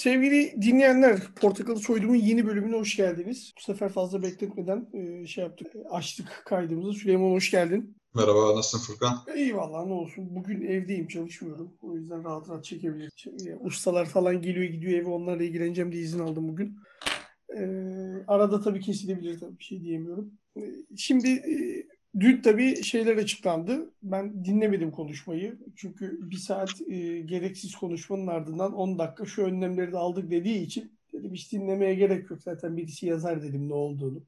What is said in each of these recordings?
Sevgili dinleyenler, Portakalı Soydum'un yeni bölümüne hoş geldiniz. Bu sefer fazla bekletmeden e, şey yaptık, açtık kaydımızı. Süleyman hoş geldin. Merhaba, nasılsın Furkan? İyi vallahi ne olsun. Bugün evdeyim, çalışmıyorum. O yüzden rahat rahat çekebilirim. Şey, ustalar falan geliyor gidiyor eve onlarla ilgileneceğim diye izin aldım bugün. Ee, arada tabii kesilebilir tabii bir şey diyemiyorum. Şimdi e, Dün tabii şeyler açıklandı. Ben dinlemedim konuşmayı. Çünkü bir saat e, gereksiz konuşmanın ardından 10 dakika şu önlemleri de aldık dediği için dedim hiç dinlemeye gerek yok. Zaten birisi yazar dedim ne olduğunu.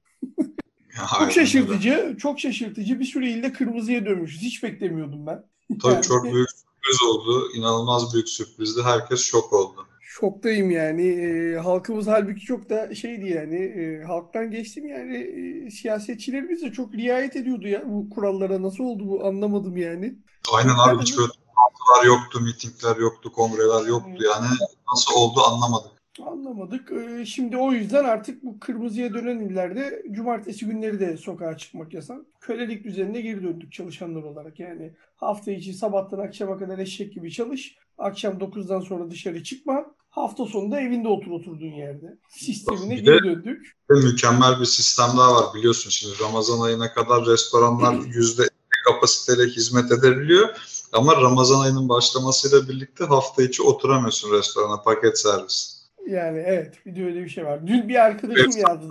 çok şaşırtıcı, çok şaşırtıcı. Bir süreyle kırmızıya dönmüşüz. Hiç beklemiyordum ben. Tabii yani, çok büyük sürpriz oldu. İnanılmaz büyük sürprizdi. Herkes şok oldu şoktayım yani. E, halkımız halbuki çok da şeydi yani e, halktan geçtim yani e, siyasetçilerimiz de çok riayet ediyordu ya bu kurallara nasıl oldu bu anlamadım yani. Aynen abi hiç böyle toplantılar yoktu, mitingler yoktu, kongreler yoktu yani nasıl oldu anlamadık. Anlamadık. Ee, şimdi o yüzden artık bu kırmızıya dönen illerde cumartesi günleri de sokağa çıkmak yasak. Kölelik düzenine geri döndük çalışanlar olarak. Yani hafta içi sabahtan akşama kadar eşek gibi çalış. Akşam 9'dan sonra dışarı çıkma. Hafta sonunda evinde otur oturduğun yerde. Sistemine bir geri döndük. Mükemmel bir sistem daha var biliyorsun şimdi Ramazan ayına kadar restoranlar yüzde kapasiteyle hizmet edebiliyor. Ama Ramazan ayının başlamasıyla birlikte hafta içi oturamıyorsun restorana paket servis. Yani evet bir de öyle bir şey var. Dün bir arkadaşım evet, yazdı.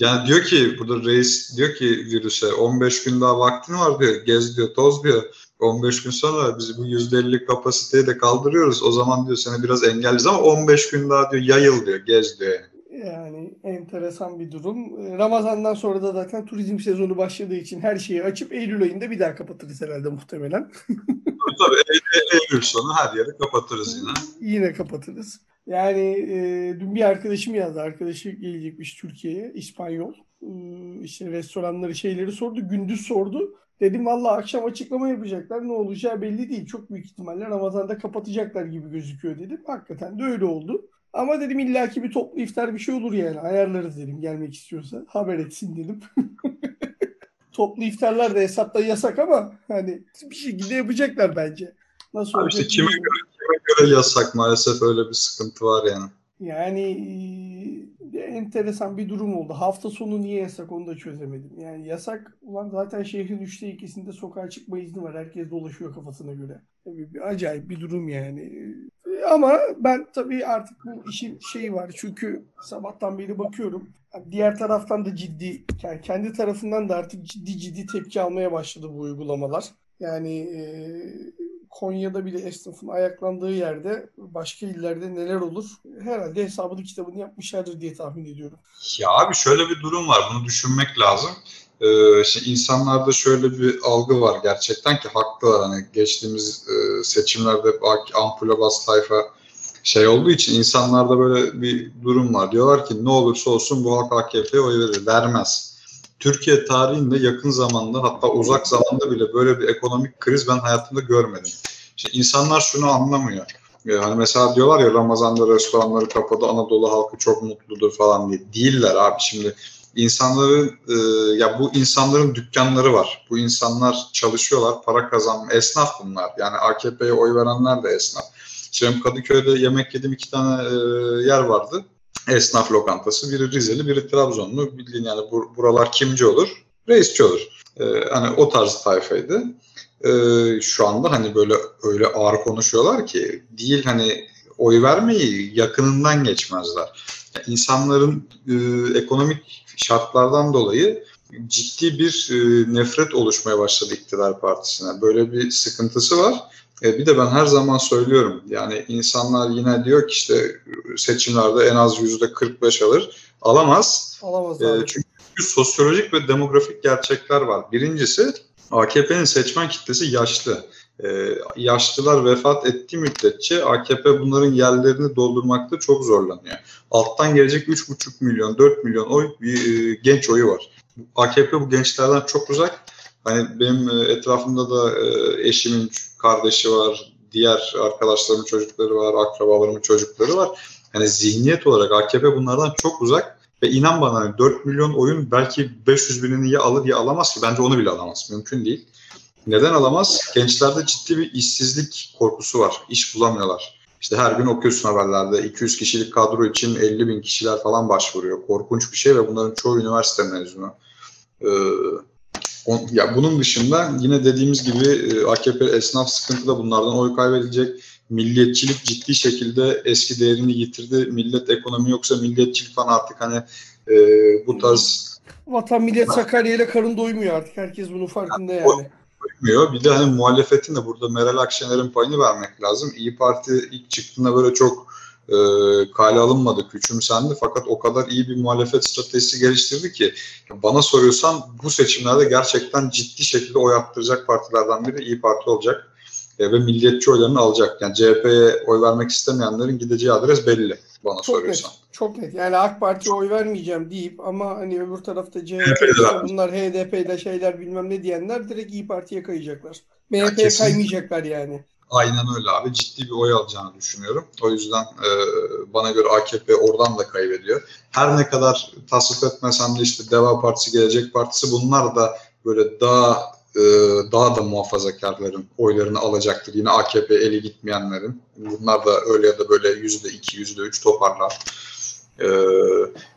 Yani diyor ki burada reis diyor ki virüse 15 gün daha vaktin var diyor. Gez diyor toz diyor. 15 gün sonra biz bu %50 kapasiteyi de kaldırıyoruz. O zaman diyor seni biraz engelliz ama 15 gün daha diyor yayıl diyor, gez diyor. Yani enteresan bir durum. Ramazan'dan sonra da zaten turizm sezonu başladığı için her şeyi açıp Eylül ayında bir daha kapatırız herhalde muhtemelen. tabii tabii Eylül sonu her yeri kapatırız yine. Yine kapatırız. Yani e, dün bir arkadaşım yazdı. Arkadaşı gelecekmiş Türkiye'ye, İspanyol. E, işte restoranları şeyleri sordu. Gündüz sordu. Dedim valla akşam açıklama yapacaklar. Ne olacağı belli değil. Çok büyük ihtimalle Ramazan'da kapatacaklar gibi gözüküyor dedim. Hakikaten de öyle oldu. Ama dedim illaki bir toplu iftar bir şey olur yani. Ayarlarız dedim gelmek istiyorsa. Haber etsin dedim. toplu iftarlar da hesapta yasak ama hani bir şekilde yapacaklar bence. Nasıl Abi işte kime göre, kime göre yasak maalesef öyle bir sıkıntı var yani. Yani enteresan bir durum oldu. Hafta sonu niye yasak onu da çözemedim. Yani yasak ulan zaten şehrin üçte ikisinde sokağa çıkma izni var. Herkes dolaşıyor kafasına göre. Tabii bir acayip bir durum yani. Ama ben tabii artık bu işin şeyi var. Çünkü sabahtan beri bakıyorum. Diğer taraftan da ciddi, yani kendi tarafından da artık ciddi ciddi tepki almaya başladı bu uygulamalar. Yani e, Konya'da bile esnafın ayaklandığı yerde başka illerde neler olur? Herhalde hesabını kitabını yapmışlardır diye tahmin ediyorum. Ya abi şöyle bir durum var. Bunu düşünmek lazım. Ee, işte insanlarda şöyle bir algı var gerçekten ki haklılar. Hani geçtiğimiz e, seçimlerde ampule bas tayfa şey olduğu için insanlarda böyle bir durum var. Diyorlar ki ne olursa olsun bu halk AKP'ye oy verir. Vermez. Türkiye tarihinde yakın zamanda hatta uzak zamanda bile böyle bir ekonomik kriz ben hayatımda görmedim. İşte insanlar şunu anlamıyor. Yani mesela diyorlar ya Ramazan'da restoranları kapadı Anadolu halkı çok mutludur falan diye. Değiller abi şimdi insanların e, ya bu insanların dükkanları var. Bu insanlar çalışıyorlar, para kazanma. Esnaf bunlar. Yani AKP'ye oy verenler de esnaf. Şimdi Kadıköy'de yemek yedim iki tane e, yer vardı esnaf lokantası. Biri Rizeli, biri Trabzonlu. Bildiğin yani bur- buralar kimci olur, reisçi olur. Ee, hani o tarz tayfaydı. Ee, şu anda hani böyle öyle ağır konuşuyorlar ki değil hani oy vermeyi yakınından geçmezler. Yani insanların e, ekonomik şartlardan dolayı ciddi bir e, nefret oluşmaya başladı iktidar partisine. Böyle bir sıkıntısı var. E, bir de ben her zaman söylüyorum yani insanlar yine diyor ki işte seçimlerde en az yüzde 45 alır. Alamaz. Alamaz e, çünkü sosyolojik ve demografik gerçekler var. Birincisi AKP'nin seçmen kitlesi yaşlı. Ee, yaşlılar vefat ettiği müddetçe AKP bunların yerlerini doldurmakta çok zorlanıyor. Alttan gelecek 3,5 milyon, 4 milyon oy bir e, genç oyu var. AKP bu gençlerden çok uzak. Hani benim e, etrafımda da e, eşimin kardeşi var, diğer arkadaşlarımın çocukları var, akrabalarımın çocukları var. Hani zihniyet olarak AKP bunlardan çok uzak ve inan bana hani 4 milyon oyun belki 500 binini ya alır ya alamaz ki. Bence onu bile alamaz. Mümkün değil. Neden alamaz? Gençlerde ciddi bir işsizlik korkusu var. İş bulamıyorlar. işte her gün okuyorsun haberlerde 200 kişilik kadro için 50 bin kişiler falan başvuruyor. Korkunç bir şey ve bunların çoğu üniversite mezunu. Ee, on, ya bunun dışında yine dediğimiz gibi e, AKP esnaf sıkıntı da bunlardan oy kaybedecek. Milliyetçilik ciddi şekilde eski değerini yitirdi. Millet ekonomi yoksa milliyetçilik falan artık hani e, bu tarz Vatan millet Sakarya ile karın doymuyor artık. Herkes bunun farkında yani. Doymuyor. Bir de hani muhalefetin de burada Meral Akşener'in payını vermek lazım. İyi Parti ilk çıktığında böyle çok e, kale alınmadı, küçümsendi. Fakat o kadar iyi bir muhalefet stratejisi geliştirdi ki bana soruyorsan bu seçimlerde gerçekten ciddi şekilde oy attıracak partilerden biri İyi Parti olacak. E, ve milliyetçi oylarını alacak. Yani CHP'ye oy vermek istemeyenlerin gideceği adres belli bana Çok soruyorsan. net. Çok net. Yani AK Parti'ye oy vermeyeceğim deyip ama hani öbür tarafta CHP, HDP'de işte vermeyeceğim. bunlar HDP'de şeyler bilmem ne diyenler direkt İyi Parti'ye kayacaklar. Ya MHP'ye kaymayacaklar yani. Aynen öyle abi. Ciddi bir oy alacağını düşünüyorum. O yüzden e, bana göre AKP oradan da kaybediyor. Her ne kadar tasvip etmesem de işte Deva Partisi, Gelecek Partisi bunlar da böyle daha e, daha da muhafazakarların oylarını alacaktır. Yine AKP eli gitmeyenlerin. Bunlar da öyle ya da böyle yüzde iki, yüzde üç toparlar. E,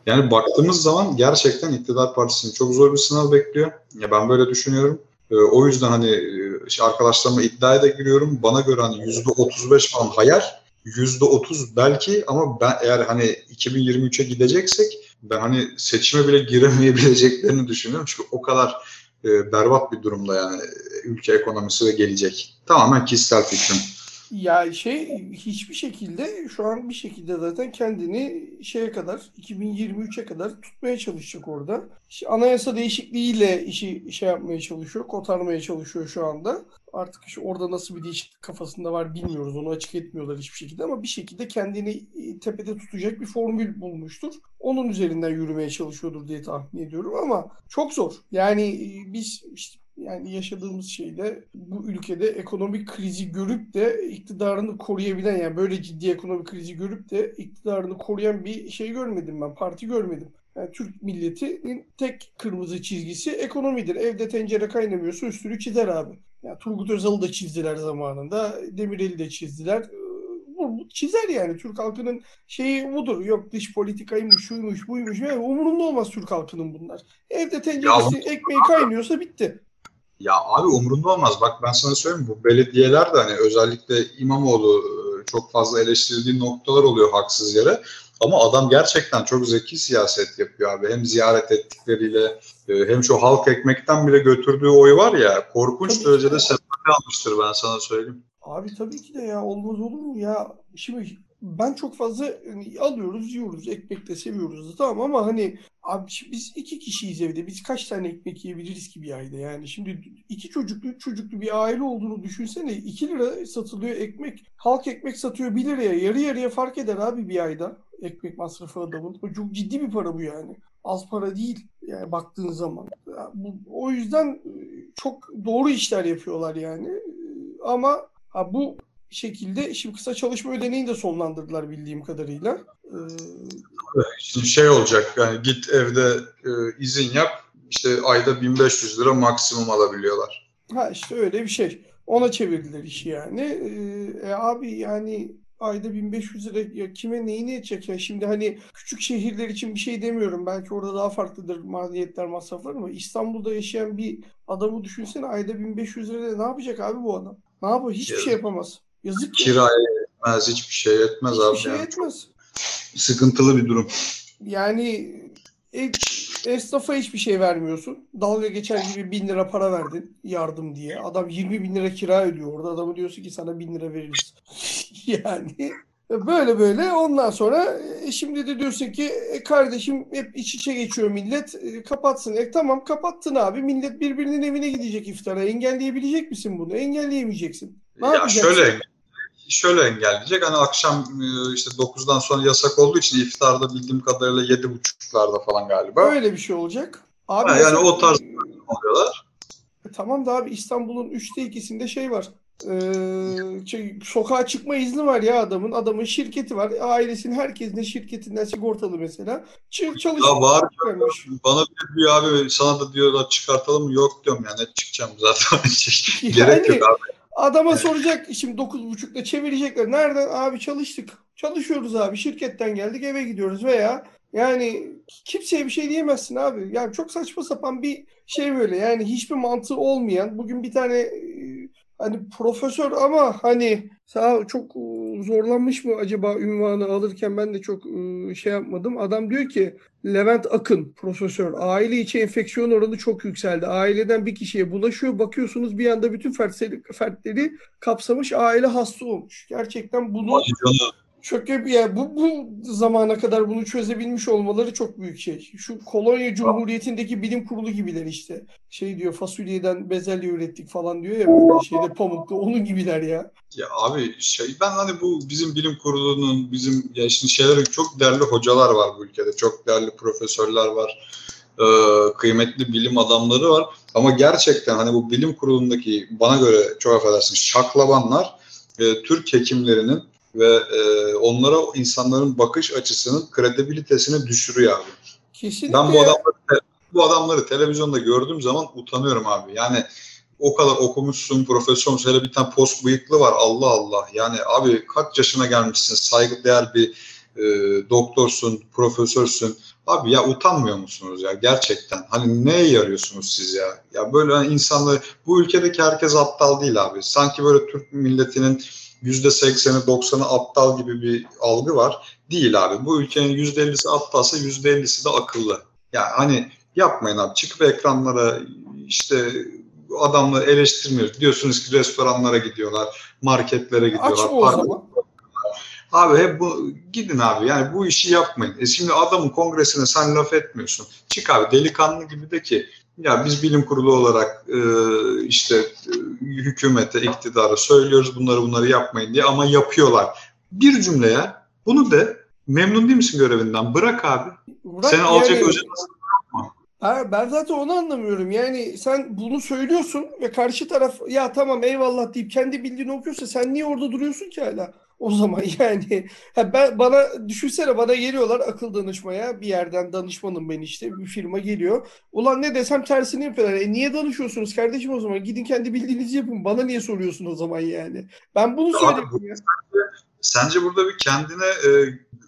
yani baktığımız zaman gerçekten iktidar partisini çok zor bir sınav bekliyor. Ya ben böyle düşünüyorum. E, o yüzden hani işte arkadaşlarıma iddiaya da giriyorum. Bana göre hani yüzde otuz beş falan hayal, yüzde otuz belki ama ben eğer hani 2023'e gideceksek ben hani seçime bile giremeyebileceklerini düşünüyorum. Çünkü o kadar e, berbat bir durumda yani e, ülke ekonomisi ve gelecek. Tamamen kişisel fikrim. Ya şey hiçbir şekilde şu an bir şekilde zaten kendini şeye kadar 2023'e kadar tutmaya çalışacak orada. İşte anayasa değişikliğiyle işi şey yapmaya çalışıyor, kotarmaya çalışıyor şu anda. Artık işte orada nasıl bir değişiklik kafasında var bilmiyoruz. Onu açık etmiyorlar hiçbir şekilde ama bir şekilde kendini e, tepede tutacak bir formül bulmuştur. Onun üzerinden yürümeye çalışıyordur diye tahmin ediyorum ama çok zor. Yani e, biz işte yani yaşadığımız şeyde bu ülkede ekonomik krizi görüp de iktidarını koruyabilen yani böyle ciddi ekonomik krizi görüp de iktidarını koruyan bir şey görmedim ben. Parti görmedim. Yani Türk milletinin tek kırmızı çizgisi ekonomidir. Evde tencere kaynamıyorsa üstünü çizer abi. Yani Turgut Özal'ı da çizdiler zamanında. Demirel'i de çizdiler. Bu, çizer yani. Türk halkının şeyi budur. Yok dış politikaymış, şuymuş, buymuş. Yani umurunda olmaz Türk halkının bunlar. Evde tenceresi, ekmeği kaynıyorsa bitti. Ya abi umurunda olmaz. Bak ben sana söyleyeyim bu belediyeler de hani özellikle İmamoğlu e, çok fazla eleştirildiği noktalar oluyor haksız yere. Ama adam gerçekten çok zeki siyaset yapıyor abi. Hem ziyaret ettikleriyle e, hem şu halk ekmekten bile götürdüğü oy var ya korkunç Tabii. derecede sempati almıştır ben sana söyleyeyim. Abi tabii ki de ya olmaz olur mu ya? Şimdi ben çok fazla hani alıyoruz, yiyoruz, ekmek de seviyoruz tamam ama hani abi biz iki kişiyiz evde. Biz kaç tane ekmek yiyebiliriz ki bir ayda yani? Şimdi iki çocuklu, üç çocuklu bir aile olduğunu düşünsene. 2 lira satılıyor ekmek. Halk ekmek satıyor 1 liraya. Yarı yarıya fark eder abi bir ayda. Ekmek masrafı adamın. Çok ciddi bir para bu yani. Az para değil yani baktığın zaman. Ya bu, o yüzden çok doğru işler yapıyorlar yani. Ama ha, bu şekilde şimdi kısa çalışma ödeneğini de sonlandırdılar bildiğim kadarıyla. Ee, Şimdi şey olacak yani git evde e, izin yap işte ayda 1500 lira maksimum alabiliyorlar. ha işte öyle bir şey. Ona çevirdiler işi yani. Ee, e, abi yani ayda 1500 lira ya kime neyini edecek ya şimdi hani küçük şehirler için bir şey demiyorum. Belki orada daha farklıdır maliyetler, masraflar ama İstanbul'da yaşayan bir adamı düşünsene ayda 1500 lirayla ne yapacak abi bu adam? Ne yapıyor? Hiçbir şey yapamaz. Yazık ya. Kiraya etmez hiçbir şey etmez Hiçbir abi. şey yani. etmez. Sıkıntılı bir durum. Yani e, esnafa hiçbir şey vermiyorsun. Dalga geçer gibi bin lira para verdin yardım diye. Adam 20 bin lira kira ödüyor orada. Adamı diyorsun ki sana bin lira veririz. yani böyle böyle ondan sonra e, şimdi de diyorsun ki e, kardeşim hep iç içe geçiyor millet e, kapatsın. E tamam kapattın abi millet birbirinin evine gidecek iftara. Engelleyebilecek misin bunu? Engelleyemeyeceksin. Ne ya yapacaksın? şöyle şöyle engelleyecek. Hani akşam e, işte 9'dan sonra yasak olduğu için iftarda bildiğim kadarıyla 7.30'larda falan galiba. Öyle bir şey olacak. Abi Ha, yani o tarz oluyorlar. E, Tamam da abi İstanbul'un üçte ikisinde şey var. Ee, şey, sokağa çıkma izni var ya adamın. Adamın şirketi var. Ailesinin herkesin şirketinden sigortalı mesela. Ç- çalışıyor. Var vermiş. bana diyor abi sana da diyorlar çıkartalım? Yok diyorum yani çıkacağım zaten. Yani- Gerek yok abi. Adama Evet. soracak şimdi 9.30'da çevirecekler. Nereden? Abi çalıştık. Çalışıyoruz abi. Şirketten geldik eve gidiyoruz veya yani kimseye bir şey diyemezsin abi. Yani çok saçma sapan bir şey böyle. Yani hiçbir mantığı olmayan. Bugün bir tane hani profesör ama hani sağ çok e, zorlanmış mı acaba ünvanı alırken ben de çok e, şey yapmadım. Adam diyor ki Levent Akın profesör aile içi enfeksiyon oranı çok yükseldi. Aileden bir kişiye bulaşıyor. Bakıyorsunuz bir anda bütün fertleri, fertleri kapsamış aile hasta olmuş. Gerçekten bunu Ay çok yani bu, bu zamana kadar bunu çözebilmiş olmaları çok büyük şey. Şu Kolonya Cumhuriyeti'ndeki bilim kurulu gibiler işte. Şey diyor fasulyeden bezelye ürettik falan diyor ya böyle şeyde pamukta onun gibiler ya. Ya abi şey ben hani bu bizim bilim kurulunun bizim ya şimdi şeyler çok değerli hocalar var bu ülkede. Çok değerli profesörler var. Ee, kıymetli bilim adamları var. Ama gerçekten hani bu bilim kurulundaki bana göre çok affedersin şaklabanlar e, Türk hekimlerinin ve e, onlara insanların bakış açısının kredibilitesini düşürüyor abi. Kesinlikle Ben bu adamları bu adamları televizyonda gördüğüm zaman utanıyorum abi. Yani o kadar okumuşsun, profesör hele bir tane post bıyıklı var. Allah Allah. Yani abi kaç yaşına gelmişsin? Saygıdeğer bir e, doktorsun, profesörsün. Abi ya utanmıyor musunuz ya gerçekten? Hani neye yarıyorsunuz siz ya? Ya böyle hani insanları bu ülkedeki herkes aptal değil abi. Sanki böyle Türk milletinin yüzde sekseni, doksanı aptal gibi bir algı var. Değil abi. Bu ülkenin yüzde ellisi aptalsa yüzde ellisi de akıllı. Ya hani yapmayın abi. Çıkıp ekranlara işte adamları eleştirmiyoruz. Diyorsunuz ki restoranlara gidiyorlar, marketlere Aç gidiyorlar. mı o zaman? Abi hep bu gidin abi yani bu işi yapmayın. E şimdi adamın kongresine sen laf etmiyorsun. Çık abi delikanlı gibi de ki ya biz bilim kurulu olarak e, işte e, hükümete, iktidara söylüyoruz bunları bunları yapmayın diye ama yapıyorlar. Bir cümle ya bunu de memnun değil misin görevinden? Bırak abi. Bırak Seni alacak yani- özel Ha, ben zaten onu anlamıyorum. Yani sen bunu söylüyorsun ve karşı taraf ya tamam eyvallah deyip kendi bildiğini okuyorsa sen niye orada duruyorsun ki hala? O zaman yani ha ben bana düşünsene bana geliyorlar akıl danışmaya bir yerden danışmanım ben işte bir firma geliyor. Ulan ne desem tersini yapıyorlar. E niye danışıyorsunuz kardeşim o zaman? Gidin kendi bildiğinizi yapın. Bana niye soruyorsun o zaman yani? Ben bunu bu- ya. Sence burada bir kendine e,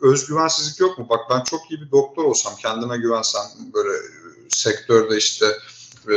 özgüvensizlik yok mu? Bak ben çok iyi bir doktor olsam, kendime güvensem böyle e, sektörde işte e,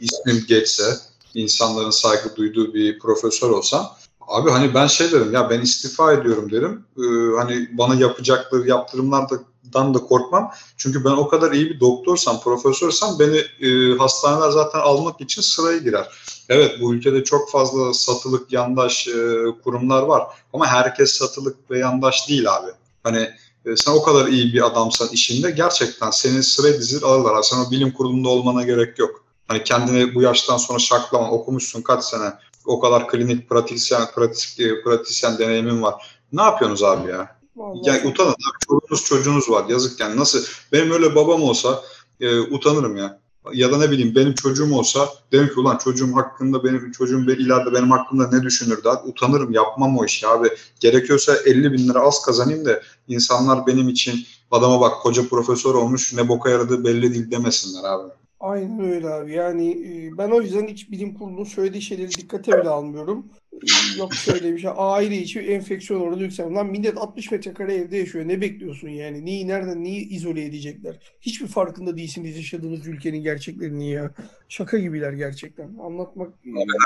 ismim geçse, insanların saygı duyduğu bir profesör olsam, abi hani ben şey derim ya ben istifa ediyorum derim. E, hani bana yapacakları yaptırımlardan da korkmam. Çünkü ben o kadar iyi bir doktorsam, profesörsem beni e, hastaneler zaten almak için sıraya girer. Evet bu ülkede çok fazla satılık yandaş e, kurumlar var. Ama herkes satılık ve yandaş değil abi. Hani e, sen o kadar iyi bir adamsan işinde gerçekten seni sıraya dizir alırlar. Sen o bilim kurulunda olmana gerek yok. Hani kendini bu yaştan sonra şaklama okumuşsun kaç sene. O kadar klinik pratisyen, pratik, e, pratisyen deneyimin var. Ne yapıyorsunuz abi ya? Vallahi. Ya utanın abi. Çoluğunuz çocuğunuz var. Yazık yani. Nasıl? Benim öyle babam olsa e, utanırım ya. Ya da ne bileyim benim çocuğum olsa derim ki ulan çocuğum hakkında benim çocuğum ileride benim hakkımda ne düşünür der. Utanırım yapmam o işi abi. Gerekiyorsa 50 bin lira az kazanayım da insanlar benim için adama bak koca profesör olmuş ne boka yaradığı belli değil demesinler abi. Aynen öyle abi. Yani e, ben o yüzden hiç bilim kurulunun söylediği şeyleri dikkate bile almıyorum. E, Yok şöyle bir şey. Aile içi enfeksiyon oranı yükselmiş. Lan millet 60 metrekare evde yaşıyor. Ne bekliyorsun yani? Neyi nereden neyi izole edecekler? Hiçbir farkında değilsiniz yaşadığınız ülkenin gerçeklerini ya. Şaka gibiler gerçekten. Anlatmak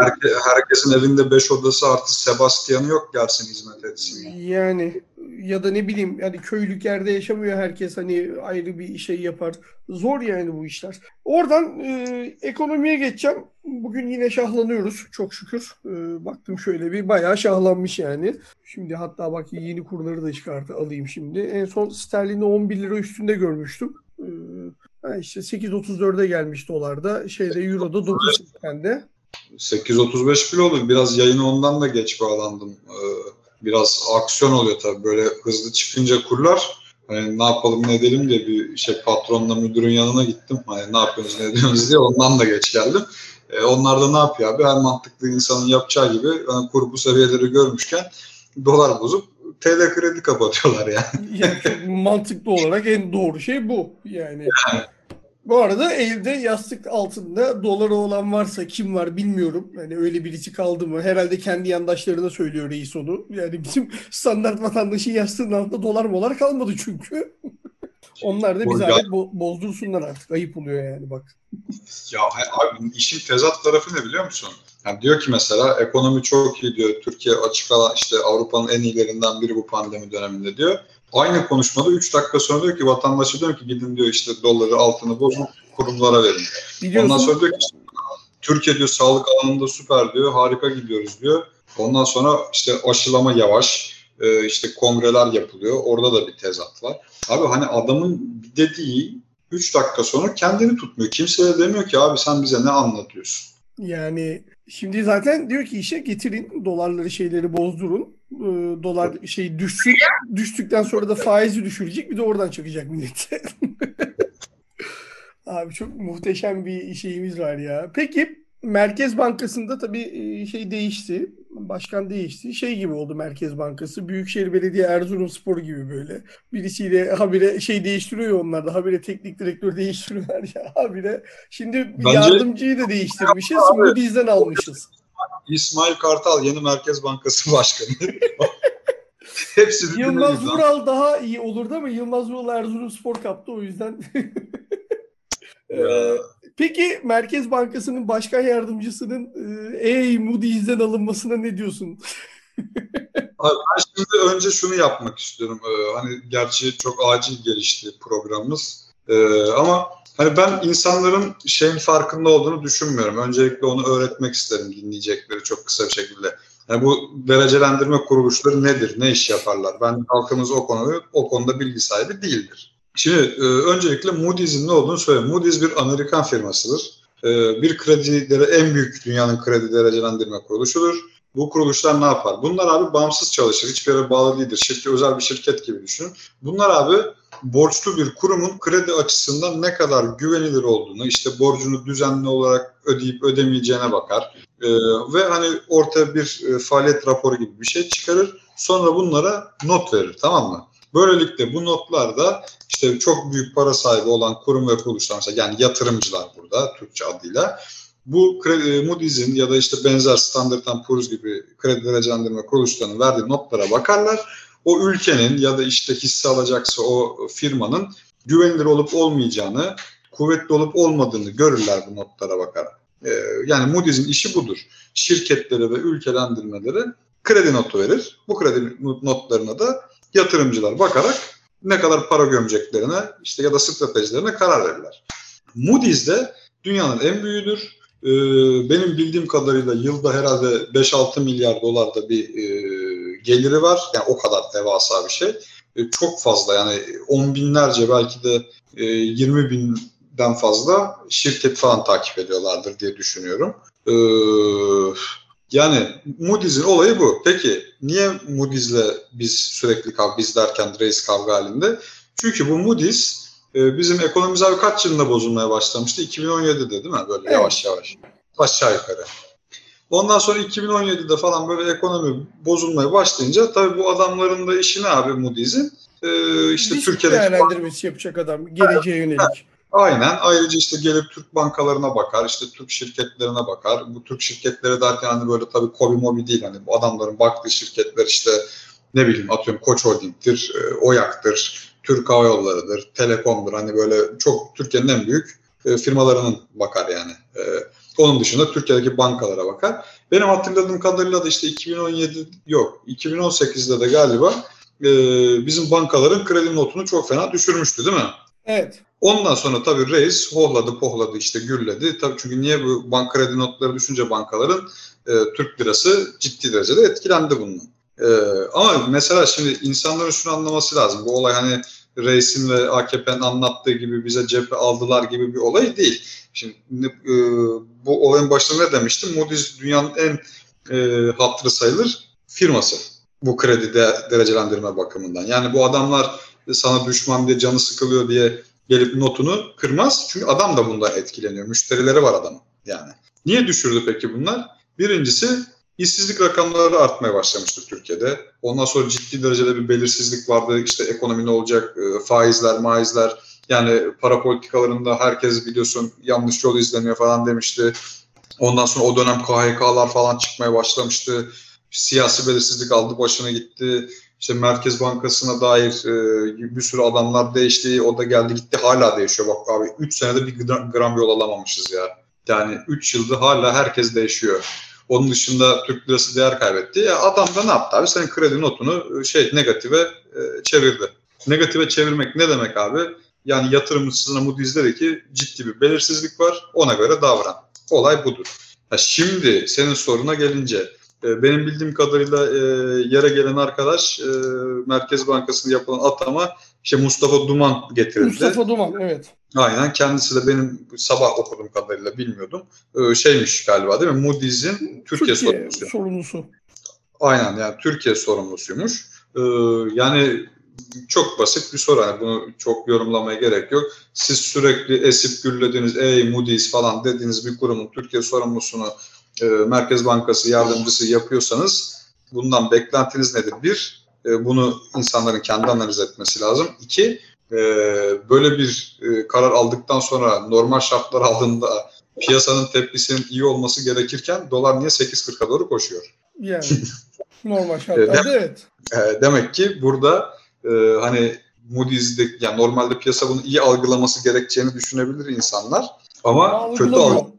Herke- herkesin evinde 5 odası artı Sebastian'ı yok gelsin hizmet etsin. ya. Yani ya da ne bileyim yani köylük yerde yaşamıyor herkes hani ayrı bir şey yapar. Zor yani bu işler. Oradan e, ekonomiye geçeceğim. Bugün yine şahlanıyoruz çok şükür. E, baktım şöyle bir bayağı şahlanmış yani. Şimdi hatta bak yeni kurları da çıkartı alayım şimdi. En son sterlini 11 lira üstünde görmüştüm. E, işte 8.34'e gelmiş dolarda. Şeyde euroda 9.80'de. 8.35 bile oldu. Biraz yayına ondan da geç bağlandım. Ee, biraz aksiyon oluyor tabii. Böyle hızlı çıkınca kurlar. Hani ne yapalım ne edelim diye bir şey patronla müdürün yanına gittim. Hani ne yapıyorsunuz ne ediyorsunuz diye ondan da geç geldim. Ee, onlar da ne yapıyor abi? Her mantıklı insanın yapacağı gibi hani kur bu seviyeleri görmüşken dolar bozup TL kredi kapatıyorlar yani. Yani mantıklı olarak en doğru şey bu. Yani Bu arada evde yastık altında doları olan varsa kim var bilmiyorum. Yani öyle birisi kaldı mı? Herhalde kendi yandaşlarına söylüyor reis onu. Yani bizim standart vatandaşın yastığının altında dolar molar kalmadı çünkü. Onlar da zahmet bo- bozdursunlar artık. Ayıp oluyor yani bak. Ya abi işin tezat tarafı ne biliyor musun? Yani diyor ki mesela ekonomi çok iyi diyor. Türkiye açık alan işte Avrupa'nın en iyilerinden biri bu pandemi döneminde diyor. Aynı konuşmada 3 dakika sonra diyor ki vatandaşı diyor ki gidin diyor işte doları altını bozun kurumlara verin. Ondan Biliyorsun sonra diyor ki Türkiye diyor sağlık alanında süper diyor harika gidiyoruz diyor. Ondan sonra işte aşılama yavaş e, işte kongreler yapılıyor. Orada da bir tezat var. Abi hani adamın dediği 3 dakika sonra kendini tutmuyor. Kimse de demiyor ki abi sen bize ne anlatıyorsun? yani şimdi zaten diyor ki işe getirin dolarları şeyleri bozdurun. Ee, dolar şey düşsün. Düştükten sonra da faizi düşürecek. Bir de oradan çakacak millete. Abi çok muhteşem bir şeyimiz var ya. Peki Merkez Bankası'nda tabii e, şey değişti. Başkan değişti. Şey gibi oldu Merkez Bankası. Büyükşehir Belediye Erzurumspor gibi böyle. Birisiyle habire şey değiştiriyor onlar da. Habire teknik direktör değiştiriyorlar ya. Habire. Şimdi Bence- yardımcıyı da değiştirmişiz. Abi. Moody's'den almışız. İsmail Kartal yeni Merkez Bankası Başkanı. Hepsi Yılmaz. Vural daha iyi olurdu ama Yılmaz Vural Erzurumspor kaptı o yüzden. Ee. Peki Merkez Bankası'nın başkan yardımcısının e, ey Moody's'den alınmasına ne diyorsun? Abi ben şimdi önce şunu yapmak istiyorum. Ee, hani gerçi çok acil gelişti programımız. Ee, ama hani ben insanların şeyin farkında olduğunu düşünmüyorum. Öncelikle onu öğretmek isterim dinleyecekleri çok kısa bir şekilde. Yani bu derecelendirme kuruluşları nedir, ne iş yaparlar? Ben halkımız o konuda o konuda bilgi sahibi değildir. Şimdi e, öncelikle Moody's'in ne olduğunu söyleyeyim. Moody's bir Amerikan firmasıdır. E, bir kredi en büyük dünyanın kredi derecelendirme kuruluşudur. Bu kuruluşlar ne yapar? Bunlar abi bağımsız çalışır. Hiçbir yere bağlı değildir. Şirket, özel bir şirket gibi düşünün. Bunlar abi borçlu bir kurumun kredi açısından ne kadar güvenilir olduğunu, işte borcunu düzenli olarak ödeyip ödemeyeceğine bakar. Ee, ve hani ortaya bir e, faaliyet raporu gibi bir şey çıkarır. Sonra bunlara not verir tamam mı? Böylelikle bu notlarda işte çok büyük para sahibi olan kurum ve kuruluşlar mesela yani yatırımcılar burada Türkçe adıyla bu kredi, Moody's'in ya da işte benzer Standard Poor's gibi kredi derecelendirme kuruluşlarının verdiği notlara bakarlar. O ülkenin ya da işte hisse alacaksa o firmanın güvenilir olup olmayacağını, kuvvetli olup olmadığını görürler bu notlara bakarak. Ee, yani Moody's'in işi budur. Şirketlere ve ülkelendirmelere kredi notu verir. Bu kredi notlarına da yatırımcılar bakarak ne kadar para gömeceklerine işte ya da stratejilerine karar verirler. Moody's de dünyanın en büyüğüdür. Ee, benim bildiğim kadarıyla yılda herhalde 5-6 milyar dolarda bir e, geliri var. Yani o kadar devasa bir şey. E, çok fazla yani on binlerce belki de e, 20 binden fazla şirket falan takip ediyorlardır diye düşünüyorum. Ee, yani Moody's'in olayı bu. Peki niye Moody's'le biz sürekli kavga, biz derken reis kavga halinde? Çünkü bu Moody's bizim ekonomimiz abi kaç yılında bozulmaya başlamıştı? 2017'de değil mi? Böyle Evet. yavaş yavaş. Aşağı yukarı. Ondan sonra 2017'de falan böyle ekonomi bozulmaya başlayınca tabii bu adamların da işi ne abi Moody's'in? Ee, işte Risk Türkiye'deki değerlendirmesi yapacak adam geleceğe yönelik. Aynen. Ayrıca işte gelip Türk bankalarına bakar, işte Türk şirketlerine bakar. Bu Türk şirketleri derken hani böyle tabii Kobi Mobi değil. Hani bu adamların baktığı şirketler işte ne bileyim atıyorum Koç Holding'tir, e, Oyak'tır, Türk Hava Yolları'dır, Telekom'dur. Hani böyle çok Türkiye'nin en büyük e, firmalarının bakar yani. E, onun dışında Türkiye'deki bankalara bakar. Benim hatırladığım kadarıyla da işte 2017 yok 2018'de de galiba e, bizim bankaların kredi notunu çok fena düşürmüştü değil mi? Evet. Ondan sonra tabii reis hohladı pohladı işte gürledi. Tabii çünkü niye bu bank kredi notları düşünce bankaların e, Türk lirası ciddi derecede etkilendi bunun. E, ama mesela şimdi insanların şunu anlaması lazım. Bu olay hani reisin ve AKP'nin anlattığı gibi bize cephe aldılar gibi bir olay değil. Şimdi e, bu olayın başında ne demiştim? Moody's dünyanın en e, hatırı sayılır firması. Bu kredi de, derecelendirme bakımından. Yani bu adamlar sana düşman diye canı sıkılıyor diye gelip notunu kırmaz. Çünkü adam da bundan etkileniyor. Müşterileri var adamın yani. Niye düşürdü peki bunlar? Birincisi işsizlik rakamları artmaya başlamıştı Türkiye'de. Ondan sonra ciddi derecede bir belirsizlik vardı. İşte ekonomi ne olacak, e, faizler, maizler, Yani para politikalarında herkes biliyorsun yanlış yol izleniyor falan demişti. Ondan sonra o dönem KHK'lar falan çıkmaya başlamıştı. Siyasi belirsizlik aldı başına gitti. İşte Merkez Bankası'na dair e, bir sürü adamlar değişti. O da geldi gitti hala değişiyor. Bak abi 3 senede bir gram, gram yol alamamışız ya. Yani 3 yılda hala herkes değişiyor. Onun dışında Türk lirası değer kaybetti. Ya adam da ne yaptı abi? Senin kredi notunu şey negatife e, çevirdi. Negatife çevirmek ne demek abi? Yani yatırımcısına Moody's dedi ki ciddi bir belirsizlik var. Ona göre davran. Olay budur. Ya şimdi senin soruna gelince e, benim bildiğim kadarıyla e, yere gelen arkadaş e, Merkez Bankası'nda yapılan atama işte Mustafa Duman getirildi. Mustafa Duman evet. Aynen kendisi de benim sabah okuduğum kadarıyla bilmiyordum. E, şeymiş galiba değil mi? Moody's'in Türkiye, Türkiye sorumlusu. sorumlusu. Aynen yani Türkiye sorumlusuymuş. E, yani çok basit bir soru. Yani bunu çok yorumlamaya gerek yok. Siz sürekli esip gürlediğiniz ey Moody's falan dediğiniz bir kurumun Türkiye sorumlusunu e, Merkez Bankası yardımcısı yapıyorsanız bundan beklentiniz nedir? Bir, e, bunu insanların kendi analiz etmesi lazım. İki, e, böyle bir e, karar aldıktan sonra normal şartlar aldığında piyasanın tepkisinin iyi olması gerekirken dolar niye 8.40'a doğru koşuyor? Yani normal şartlarda evet. E, demek ki burada e, hani Moody's'de yani normalde piyasa bunu iyi algılaması gerekeceğini düşünebilir insanlar. Ama kötü algı.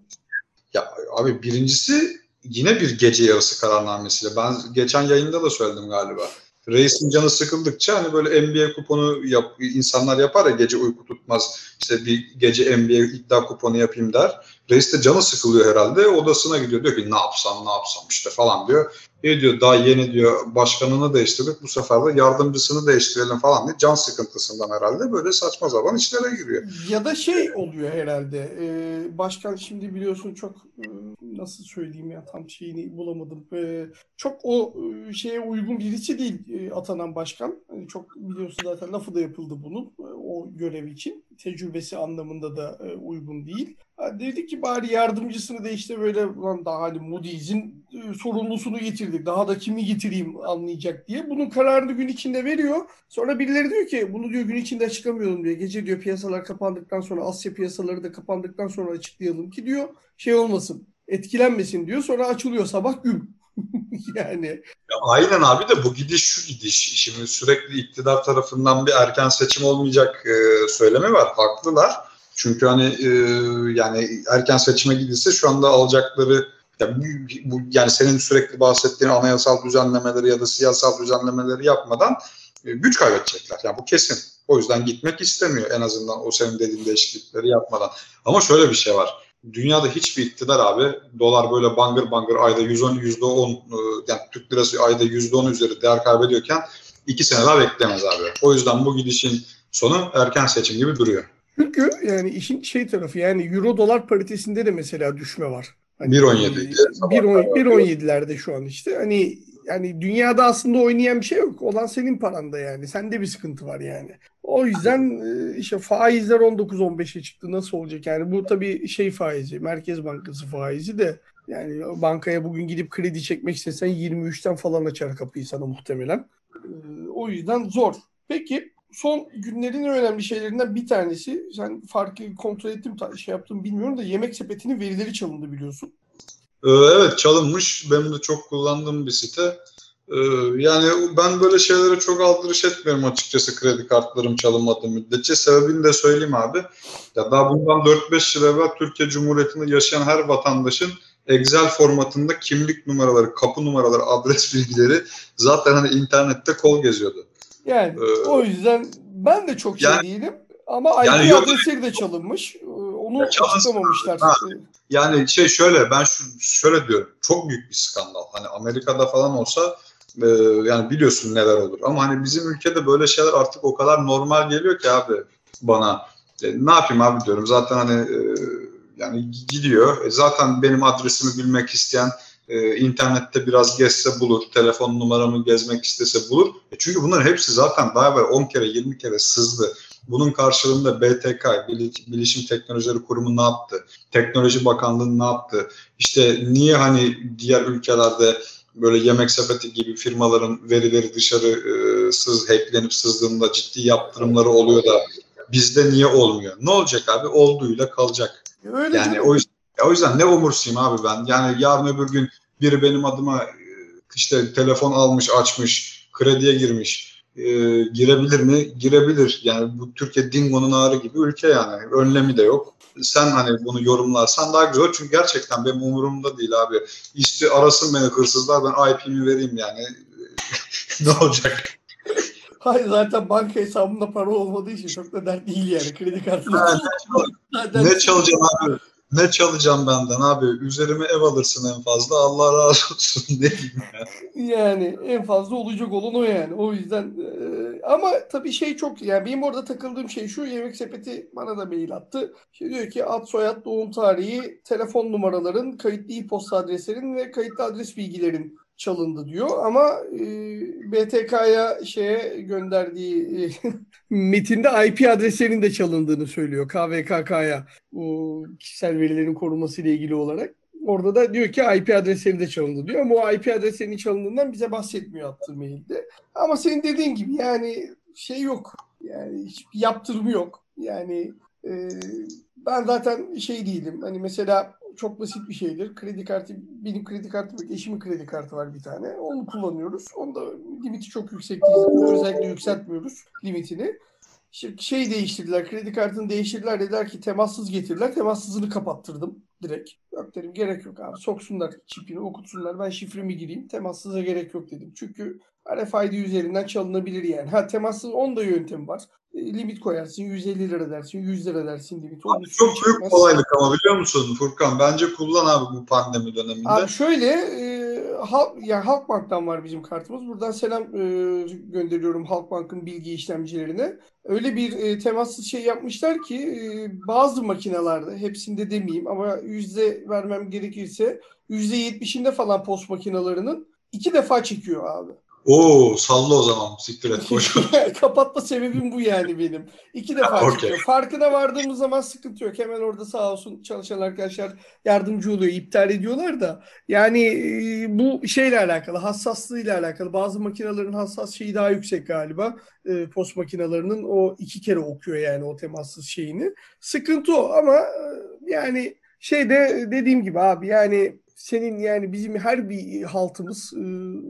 Ya abi birincisi yine bir gece yarısı kararnamesiyle. Ben geçen yayında da söyledim galiba. Reisin canı sıkıldıkça hani böyle NBA kuponu yap, insanlar yapar ya gece uyku tutmaz. İşte bir gece NBA iddia kuponu yapayım der. Reis de canı sıkılıyor herhalde. Odasına gidiyor diyor ki ne yapsam ne yapsam işte falan diyor. E diyor daha yeni diyor başkanını değiştirdik bu sefer de yardımcısını değiştirelim falan diye can sıkıntısından herhalde böyle saçma zaman işlere giriyor. Ya da şey oluyor herhalde e, başkan şimdi biliyorsun çok e, nasıl söyleyeyim ya tam şeyini bulamadım. E, çok o e, şeye uygun birisi değil e, atanan başkan. Yani çok biliyorsun zaten lafı da yapıldı bunun e, o görev için. Tecrübesi anlamında da e, uygun değil. Dedi ki bari yardımcısını da işte böyle lan daha hani Moody's'in e, sorumlusunu getirdik. Daha da kimi getireyim anlayacak diye. Bunun kararını gün içinde veriyor. Sonra birileri diyor ki bunu diyor gün içinde açıklamayalım diyor. Gece diyor piyasalar kapandıktan sonra Asya piyasaları da kapandıktan sonra açıklayalım ki diyor şey olmasın etkilenmesin diyor. Sonra açılıyor sabah gün. yani. Ya aynen abi de bu gidiş şu gidiş. Şimdi sürekli iktidar tarafından bir erken seçim olmayacak e, söylemi var. Haklılar. Çünkü hani e, yani erken seçime gidilse şu anda alacakları ya bu, bu, yani senin sürekli bahsettiğin anayasal düzenlemeleri ya da siyasal düzenlemeleri yapmadan e, güç kaybedecekler. Yani bu kesin. O yüzden gitmek istemiyor en azından o senin dediğin değişiklikleri yapmadan. Ama şöyle bir şey var. Dünyada hiçbir iktidar abi dolar böyle bangır bangır ayda 110 %10 e, yani Türk lirası ayda %10 üzeri değer kaybediyorken iki sene daha beklemez abi. O yüzden bu gidişin sonu erken seçim gibi duruyor. Çünkü yani işin şey tarafı yani euro dolar paritesinde de mesela düşme var. Hani 1.17 1.17'lerde şu an işte. Hani yani dünyada aslında oynayan bir şey yok. Olan senin paranda yani. Sende bir sıkıntı var yani. O yüzden e, işte faizler 19-15'e çıktı. Nasıl olacak? Yani bu tabii şey faizi, Merkez Bankası faizi de yani bankaya bugün gidip kredi çekmek istesen 23'ten falan açar kapıyı sana muhtemelen. E, o yüzden zor. Peki son günlerin önemli şeylerinden bir tanesi. Sen farkı kontrol ettim, şey yaptım bilmiyorum da yemek sepetinin verileri çalındı biliyorsun. Ee, evet çalınmış. Benim de çok kullandığım bir site. Ee, yani ben böyle şeylere çok aldırış etmiyorum açıkçası kredi kartlarım çalınmadığı müddetçe. Sebebini de söyleyeyim abi. Ya daha bundan 4-5 yıl evvel Türkiye Cumhuriyeti'nde yaşayan her vatandaşın Excel formatında kimlik numaraları, kapı numaraları, adres bilgileri zaten hani internette kol geziyordu. Yani ee, o yüzden ben de çok şey yani, değilim. Ama yani adresleri de çalınmış. Ee, onu ya açıklamamışlar. Ha, yani şey şöyle ben şu, şöyle diyorum. Çok büyük bir skandal. Hani Amerika'da falan olsa e, yani biliyorsun neler olur. Ama hani bizim ülkede böyle şeyler artık o kadar normal geliyor ki abi bana. E, ne yapayım abi diyorum. Zaten hani e, yani gidiyor. E, zaten benim adresimi bilmek isteyen e, internette biraz gezse bulur, telefon numaramı gezmek istese bulur. E çünkü bunların hepsi zaten daha evvel 10 kere 20 kere sızdı. Bunun karşılığında BTK, Bilişim Teknolojileri Kurumu ne yaptı? Teknoloji Bakanlığı ne yaptı? İşte niye hani diğer ülkelerde böyle yemek sepeti gibi firmaların verileri dışarı e, sız, hacklenip sızdığında ciddi yaptırımları oluyor da bizde niye olmuyor? Ne olacak abi? Olduğuyla kalacak. Öyle yani o yüzden, o yüzden ne umursayım abi ben? Yani yarın öbür gün biri benim adıma e, işte telefon almış, açmış, krediye girmiş. E, girebilir mi? Girebilir. Yani bu Türkiye dingonun ağrı gibi ülke yani. Önlemi de yok. Sen hani bunu yorumlarsan daha güzel. Çünkü gerçekten benim umurumda değil abi. İşte arasın beni hırsızlar ben IP'mi vereyim yani. ne olacak? Hayır zaten banka hesabımda para olmadığı için çok da dert değil yani. Kredi kartı. Ne çalacağım abi? Ne çalacağım benden abi? Üzerime ev alırsın en fazla. Allah razı olsun. diyeyim ya? Yani en fazla olacak olan o yani. O yüzden e, ama tabii şey çok yani benim orada takıldığım şey şu yemek sepeti bana da mail attı. Şey diyor ki ad soyad doğum tarihi, telefon numaraların, kayıtlı e-posta adreslerin ve kayıtlı adres bilgilerin çalındı diyor ama e, BTK'ya şeye gönderdiği e, metinde IP adreslerinin de çalındığını söylüyor KVKK'ya bu kişisel verilerin korunması ile ilgili olarak. Orada da diyor ki IP adresleri de çalındı diyor ama o IP adreslerinin çalındığından bize bahsetmiyor attığı mailde. Ama senin dediğin gibi yani şey yok. Yani hiçbir yaptırımı yok. Yani e, ben zaten şey değilim. Hani mesela çok basit bir şeydir. Kredi kartı, benim kredi kartım yok. Eşimin kredi kartı var bir tane. Onu kullanıyoruz. Onda limiti çok yüksek değil. Özellikle yükseltmiyoruz limitini. Şimdi şey değiştirdiler. Kredi kartını değiştirdiler. Dediler ki temassız getirdiler. Temassızını kapattırdım direkt. Yok dedim gerek yok abi. Soksunlar çipini okutsunlar. Ben şifremi gireyim. Temassıza gerek yok dedim. Çünkü RFID üzerinden çalınabilir yani. Ha temassız onda yöntem var. E, limit koyarsın 150 lira dersin 100 lira dersin limit. Abi çok büyük çıkmaz. kolaylık ama biliyor musun Furkan? Bence kullan abi bu pandemi döneminde. Abi şöyle e, halk, yani Halkbank'tan var bizim kartımız. Buradan selam e, gönderiyorum Halkbank'ın bilgi işlemcilerine. Öyle bir e, temassız şey yapmışlar ki e, bazı makinalarda hepsinde demeyeyim ama yüzde vermem gerekirse yüzde yetmişinde falan post makinalarının iki defa çekiyor abi. Oo salla o zaman siktir et koş. Kapatma sebebim bu yani benim. İki defa okay. çıkıyor. Farkına vardığımız zaman sıkıntı yok. Hemen orada sağ olsun çalışan arkadaşlar yardımcı oluyor. iptal ediyorlar da. Yani e, bu şeyle alakalı hassaslığıyla alakalı. Bazı makinelerin hassas şeyi daha yüksek galiba. E, post makinalarının o iki kere okuyor yani o temassız şeyini. Sıkıntı o ama e, yani şeyde dediğim gibi abi yani senin yani bizim her bir haltımız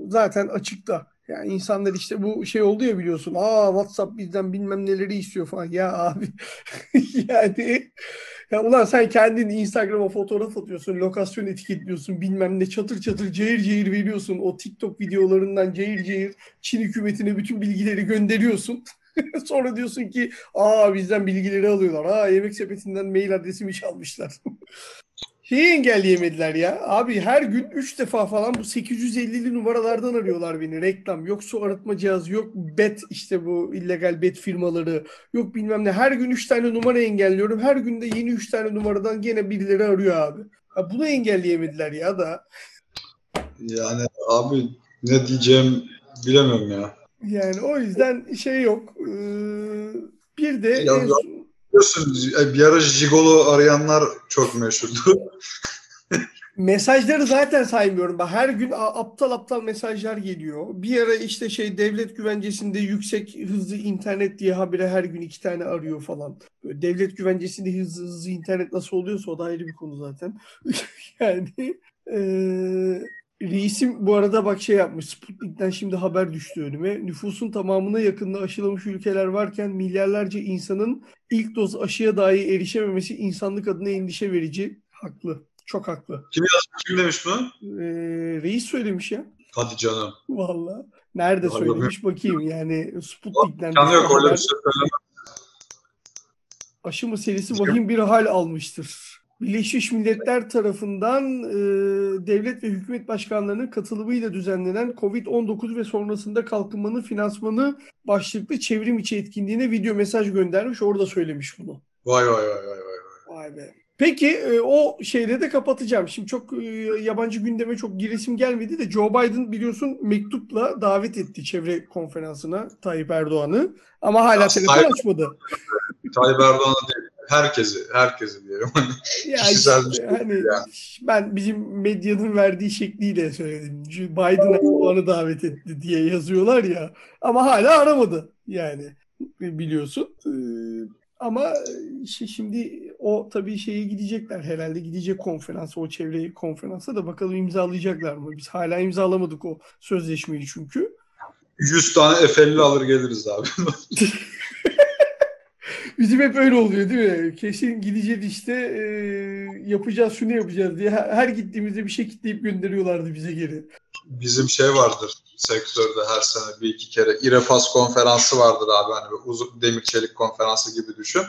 zaten açıkta. Yani insanlar işte bu şey oldu ya biliyorsun. Aa WhatsApp bizden bilmem neleri istiyor falan. Ya abi yani ya ulan sen kendin Instagram'a fotoğraf atıyorsun, lokasyon etiketliyorsun, bilmem ne çatır çatır cayır cayır veriyorsun. O TikTok videolarından cayır cayır Çin hükümetine bütün bilgileri gönderiyorsun. Sonra diyorsun ki aa bizden bilgileri alıyorlar. Aa yemek sepetinden mail adresimi çalmışlar. Şeyi engelleyemediler ya. Abi her gün 3 defa falan bu 850'li numaralardan arıyorlar beni. Reklam. Yok su arıtma cihazı, yok bet işte bu illegal bet firmaları. Yok bilmem ne. Her gün 3 tane numara engelliyorum. Her günde yeni 3 tane numaradan gene birileri arıyor abi. Ha, bunu engelleyemediler ya da. Yani abi ne diyeceğim bilemiyorum ya. Yani o yüzden şey yok. Ee, bir de ya, en, biliyorsun bir ara Jigolo arayanlar çok meşhurdu. Mesajları zaten saymıyorum. Her gün aptal aptal mesajlar geliyor. Bir ara işte şey devlet güvencesinde yüksek hızlı internet diye habire her gün iki tane arıyor falan. Böyle devlet güvencesinde hızlı hızlı internet nasıl oluyorsa o da ayrı bir konu zaten. yani ee, Reisim bu arada bak şey yapmış. Sputnik'ten şimdi haber düştü önüme. Nüfusun tamamına yakında aşılamış ülkeler varken milyarlarca insanın ilk doz aşıya dahi erişememesi insanlık adına endişe verici. Haklı. Çok haklı. Kim yazmış? Kim demiş bunu? Ee, reis söylemiş ya. Hadi canım. Valla. Nerede Vallahi söylemiş bakayım. Yani Sputnik'ten. Canı yok öyle bir şey söylemez. Aşı meselesi vahim bir hal almıştır. Birleşmiş Milletler tarafından e, devlet ve hükümet başkanlarının katılımıyla düzenlenen COVID-19 ve sonrasında kalkınmanın finansmanı başlıklı çevrim içi etkinliğine video mesaj göndermiş. Orada söylemiş bunu. Vay vay vay vay vay. Vay be. Peki e, o şeyde de kapatacağım. Şimdi çok e, yabancı gündeme çok giresim gelmedi de Joe Biden biliyorsun mektupla davet etti çevre konferansına Tayyip Erdoğan'ı. Ama hala ya, telefon açmadı. Tayyip Erdoğan'a değil herkesi herkesi diyelim. ya işte, hani yani. ben bizim medyanın verdiği şekliyle söyledim. Biden onu davet etti diye yazıyorlar ya. Ama hala aramadı yani biliyorsun. Ama işte şimdi o tabii şeye gidecekler herhalde. Gidecek konferansa, o çevre konferansa da bakalım imzalayacaklar mı? Biz hala imzalamadık o sözleşmeyi çünkü. 100 tane F50 alır geliriz abi. Bizim hep öyle oluyor değil mi? Kesin gideceğiz işte e, yapacağız şunu yapacağız diye. Her, gittiğimizde bir şey kitleyip gönderiyorlardı bize geri. Bizim şey vardır sektörde her sene bir iki kere İrefas konferansı vardır abi hani uzun demir çelik konferansı gibi düşün.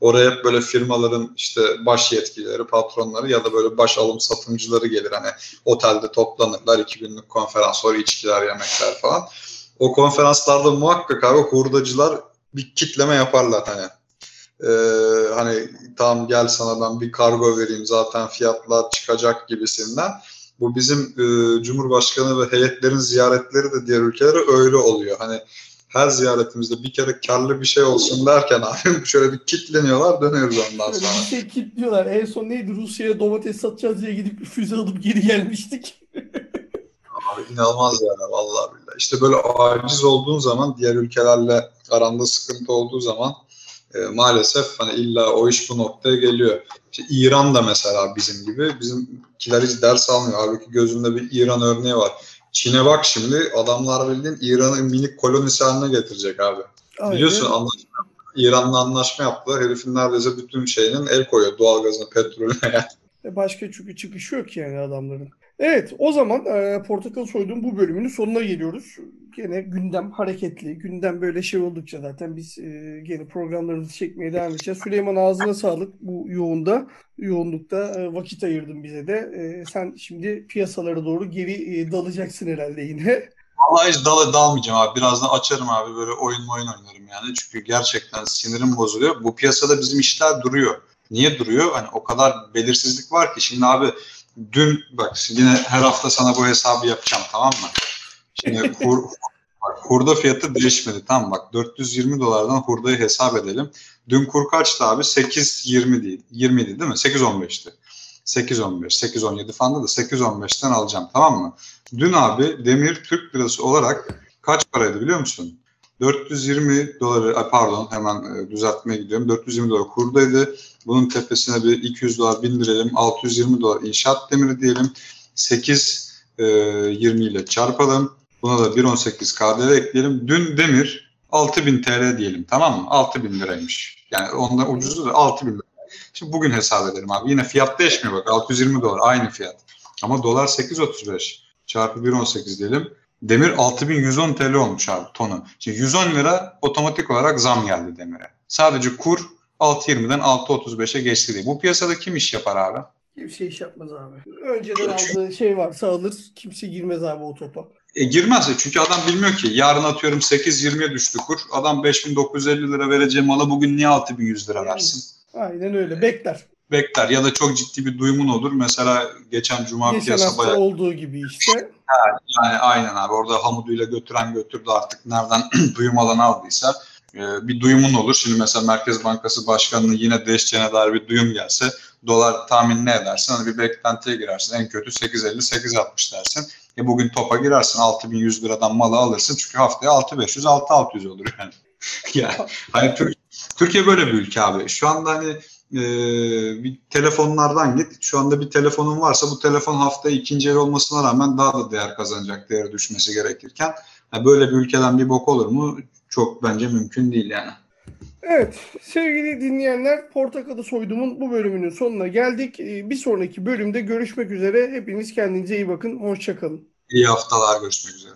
Oraya hep böyle firmaların işte baş yetkileri, patronları ya da böyle baş alım satımcıları gelir. Hani otelde toplanırlar iki günlük konferans, sonra içkiler, yemekler falan. O konferanslarda muhakkak abi hurdacılar bir kitleme yaparlar hani. Ee, hani tamam gel sana ben bir kargo vereyim zaten fiyatlar çıkacak gibisinden. Bu bizim e, Cumhurbaşkanı ve heyetlerin ziyaretleri de diğer ülkelere öyle oluyor. Hani her ziyaretimizde bir kere karlı bir şey olsun derken abi şöyle bir kitleniyorlar dönüyoruz ondan sonra. bir şey kilitliyorlar. En son neydi? Rusya'ya domates satacağız diye gidip bir füze alıp geri gelmiştik. Abi inanılmaz yani vallahi billahi. İşte böyle aciz olduğun zaman diğer ülkelerle aranda sıkıntı olduğu zaman e, maalesef hani illa o iş bu noktaya geliyor. İşte İran da mesela bizim gibi bizimkiler hiç ders almıyor. Halbuki gözünde bir İran örneği var. Çin'e bak şimdi adamlar bildiğin İran'ı minik kolonisi haline getirecek abi. Aynen. Biliyorsun anlaşma İran'la anlaşma yaptılar. Herifin neredeyse bütün şeyinin el koyuyor. Doğalgazına, petrolüne. E, Başka çünkü çıkışı yok yani adamların. Evet o zaman e, Portakal Soyduğum bu bölümünün sonuna geliyoruz. Gene gündem hareketli. Gündem böyle şey oldukça zaten biz e, gene programlarımızı çekmeye devam edeceğiz. Süleyman ağzına sağlık bu yoğunda. Yoğunlukta e, vakit ayırdın bize de. E, sen şimdi piyasalara doğru geri e, dalacaksın herhalde yine. Vallahi hiç dal dalmayacağım abi. Birazdan açarım abi böyle oyun oyun oynarım yani. Çünkü gerçekten sinirim bozuluyor. Bu piyasada bizim işler duruyor. Niye duruyor? Hani o kadar belirsizlik var ki. Şimdi abi dün bak yine her hafta sana bu hesabı yapacağım tamam mı? Şimdi kur, bak, hurda fiyatı değişmedi tamam? Bak 420 dolardan hurdayı hesap edelim. Dün kur kaçtı abi? 8.20 değil. 20 değil mi? 8.15'ti. 8.15, 8.17 falan da 8.15'ten alacağım tamam mı? Dün abi demir Türk lirası olarak kaç paraydı biliyor musun? 420 doları, pardon hemen e, düzeltmeye gidiyorum. 420 dolar kurdaydı. Bunun tepesine bir 200 dolar bindirelim. 620 dolar inşaat demiri diyelim. 8 e, 20 ile çarpalım. Buna da 1.18 KDV ekleyelim. Dün demir 6000 TL diyelim tamam mı? 6000 liraymış. Yani ondan ucuzu da 6000 lira. Şimdi bugün hesap edelim abi. Yine fiyat değişmiyor bak 620 dolar aynı fiyat. Ama dolar 8.35 çarpı 1.18 diyelim. Demir 6110 TL olmuş abi tonu. Şimdi 110 lira otomatik olarak zam geldi demire. Sadece kur 6.20'den 6.35'e geçti diye. Bu piyasada kim iş yapar abi? Kimse iş yapmaz abi. Önceden aldığı şey varsa alır. Kimse girmez abi o topa. E girmez çünkü adam bilmiyor ki yarın atıyorum 8.20'ye düştü kur. Adam 5950 lira vereceği malı bugün niye 6100 lira versin? Aynen öyle. Bekler. Bekler ya da çok ciddi bir duyumun olur. Mesela geçen cuma Geçen piyasa hafta bayağı olduğu gibi işte. Yani aynen abi orada hamuduyla götüren götürdü artık nereden duyum alanı aldıysa e, bir duyumun olur. Şimdi mesela Merkez Bankası Başkanı'nın yine değişeceğine dair bir duyum gelse dolar tahmin ne edersin? Hani bir beklentiye girersin. En kötü 8.50-8.60 dersin. E bugün topa girersin 6.100 liradan malı alırsın. Çünkü haftaya 6.500-6.600 olur yani. yani hani Tür- Türkiye böyle bir ülke abi. Şu anda hani e, bir telefonlardan git. Şu anda bir telefonun varsa bu telefon haftaya ikinci el olmasına rağmen daha da değer kazanacak, değer düşmesi gerekirken ha, böyle bir ülkeden bir bok olur mu? Çok bence mümkün değil yani. Evet sevgili dinleyenler Portakalı Soydum'un bu bölümünün sonuna geldik. Ee, Bir sonraki bölümde görüşmek üzere. Hepiniz kendinize iyi bakın. Hoşçakalın. İyi haftalar görüşmek üzere.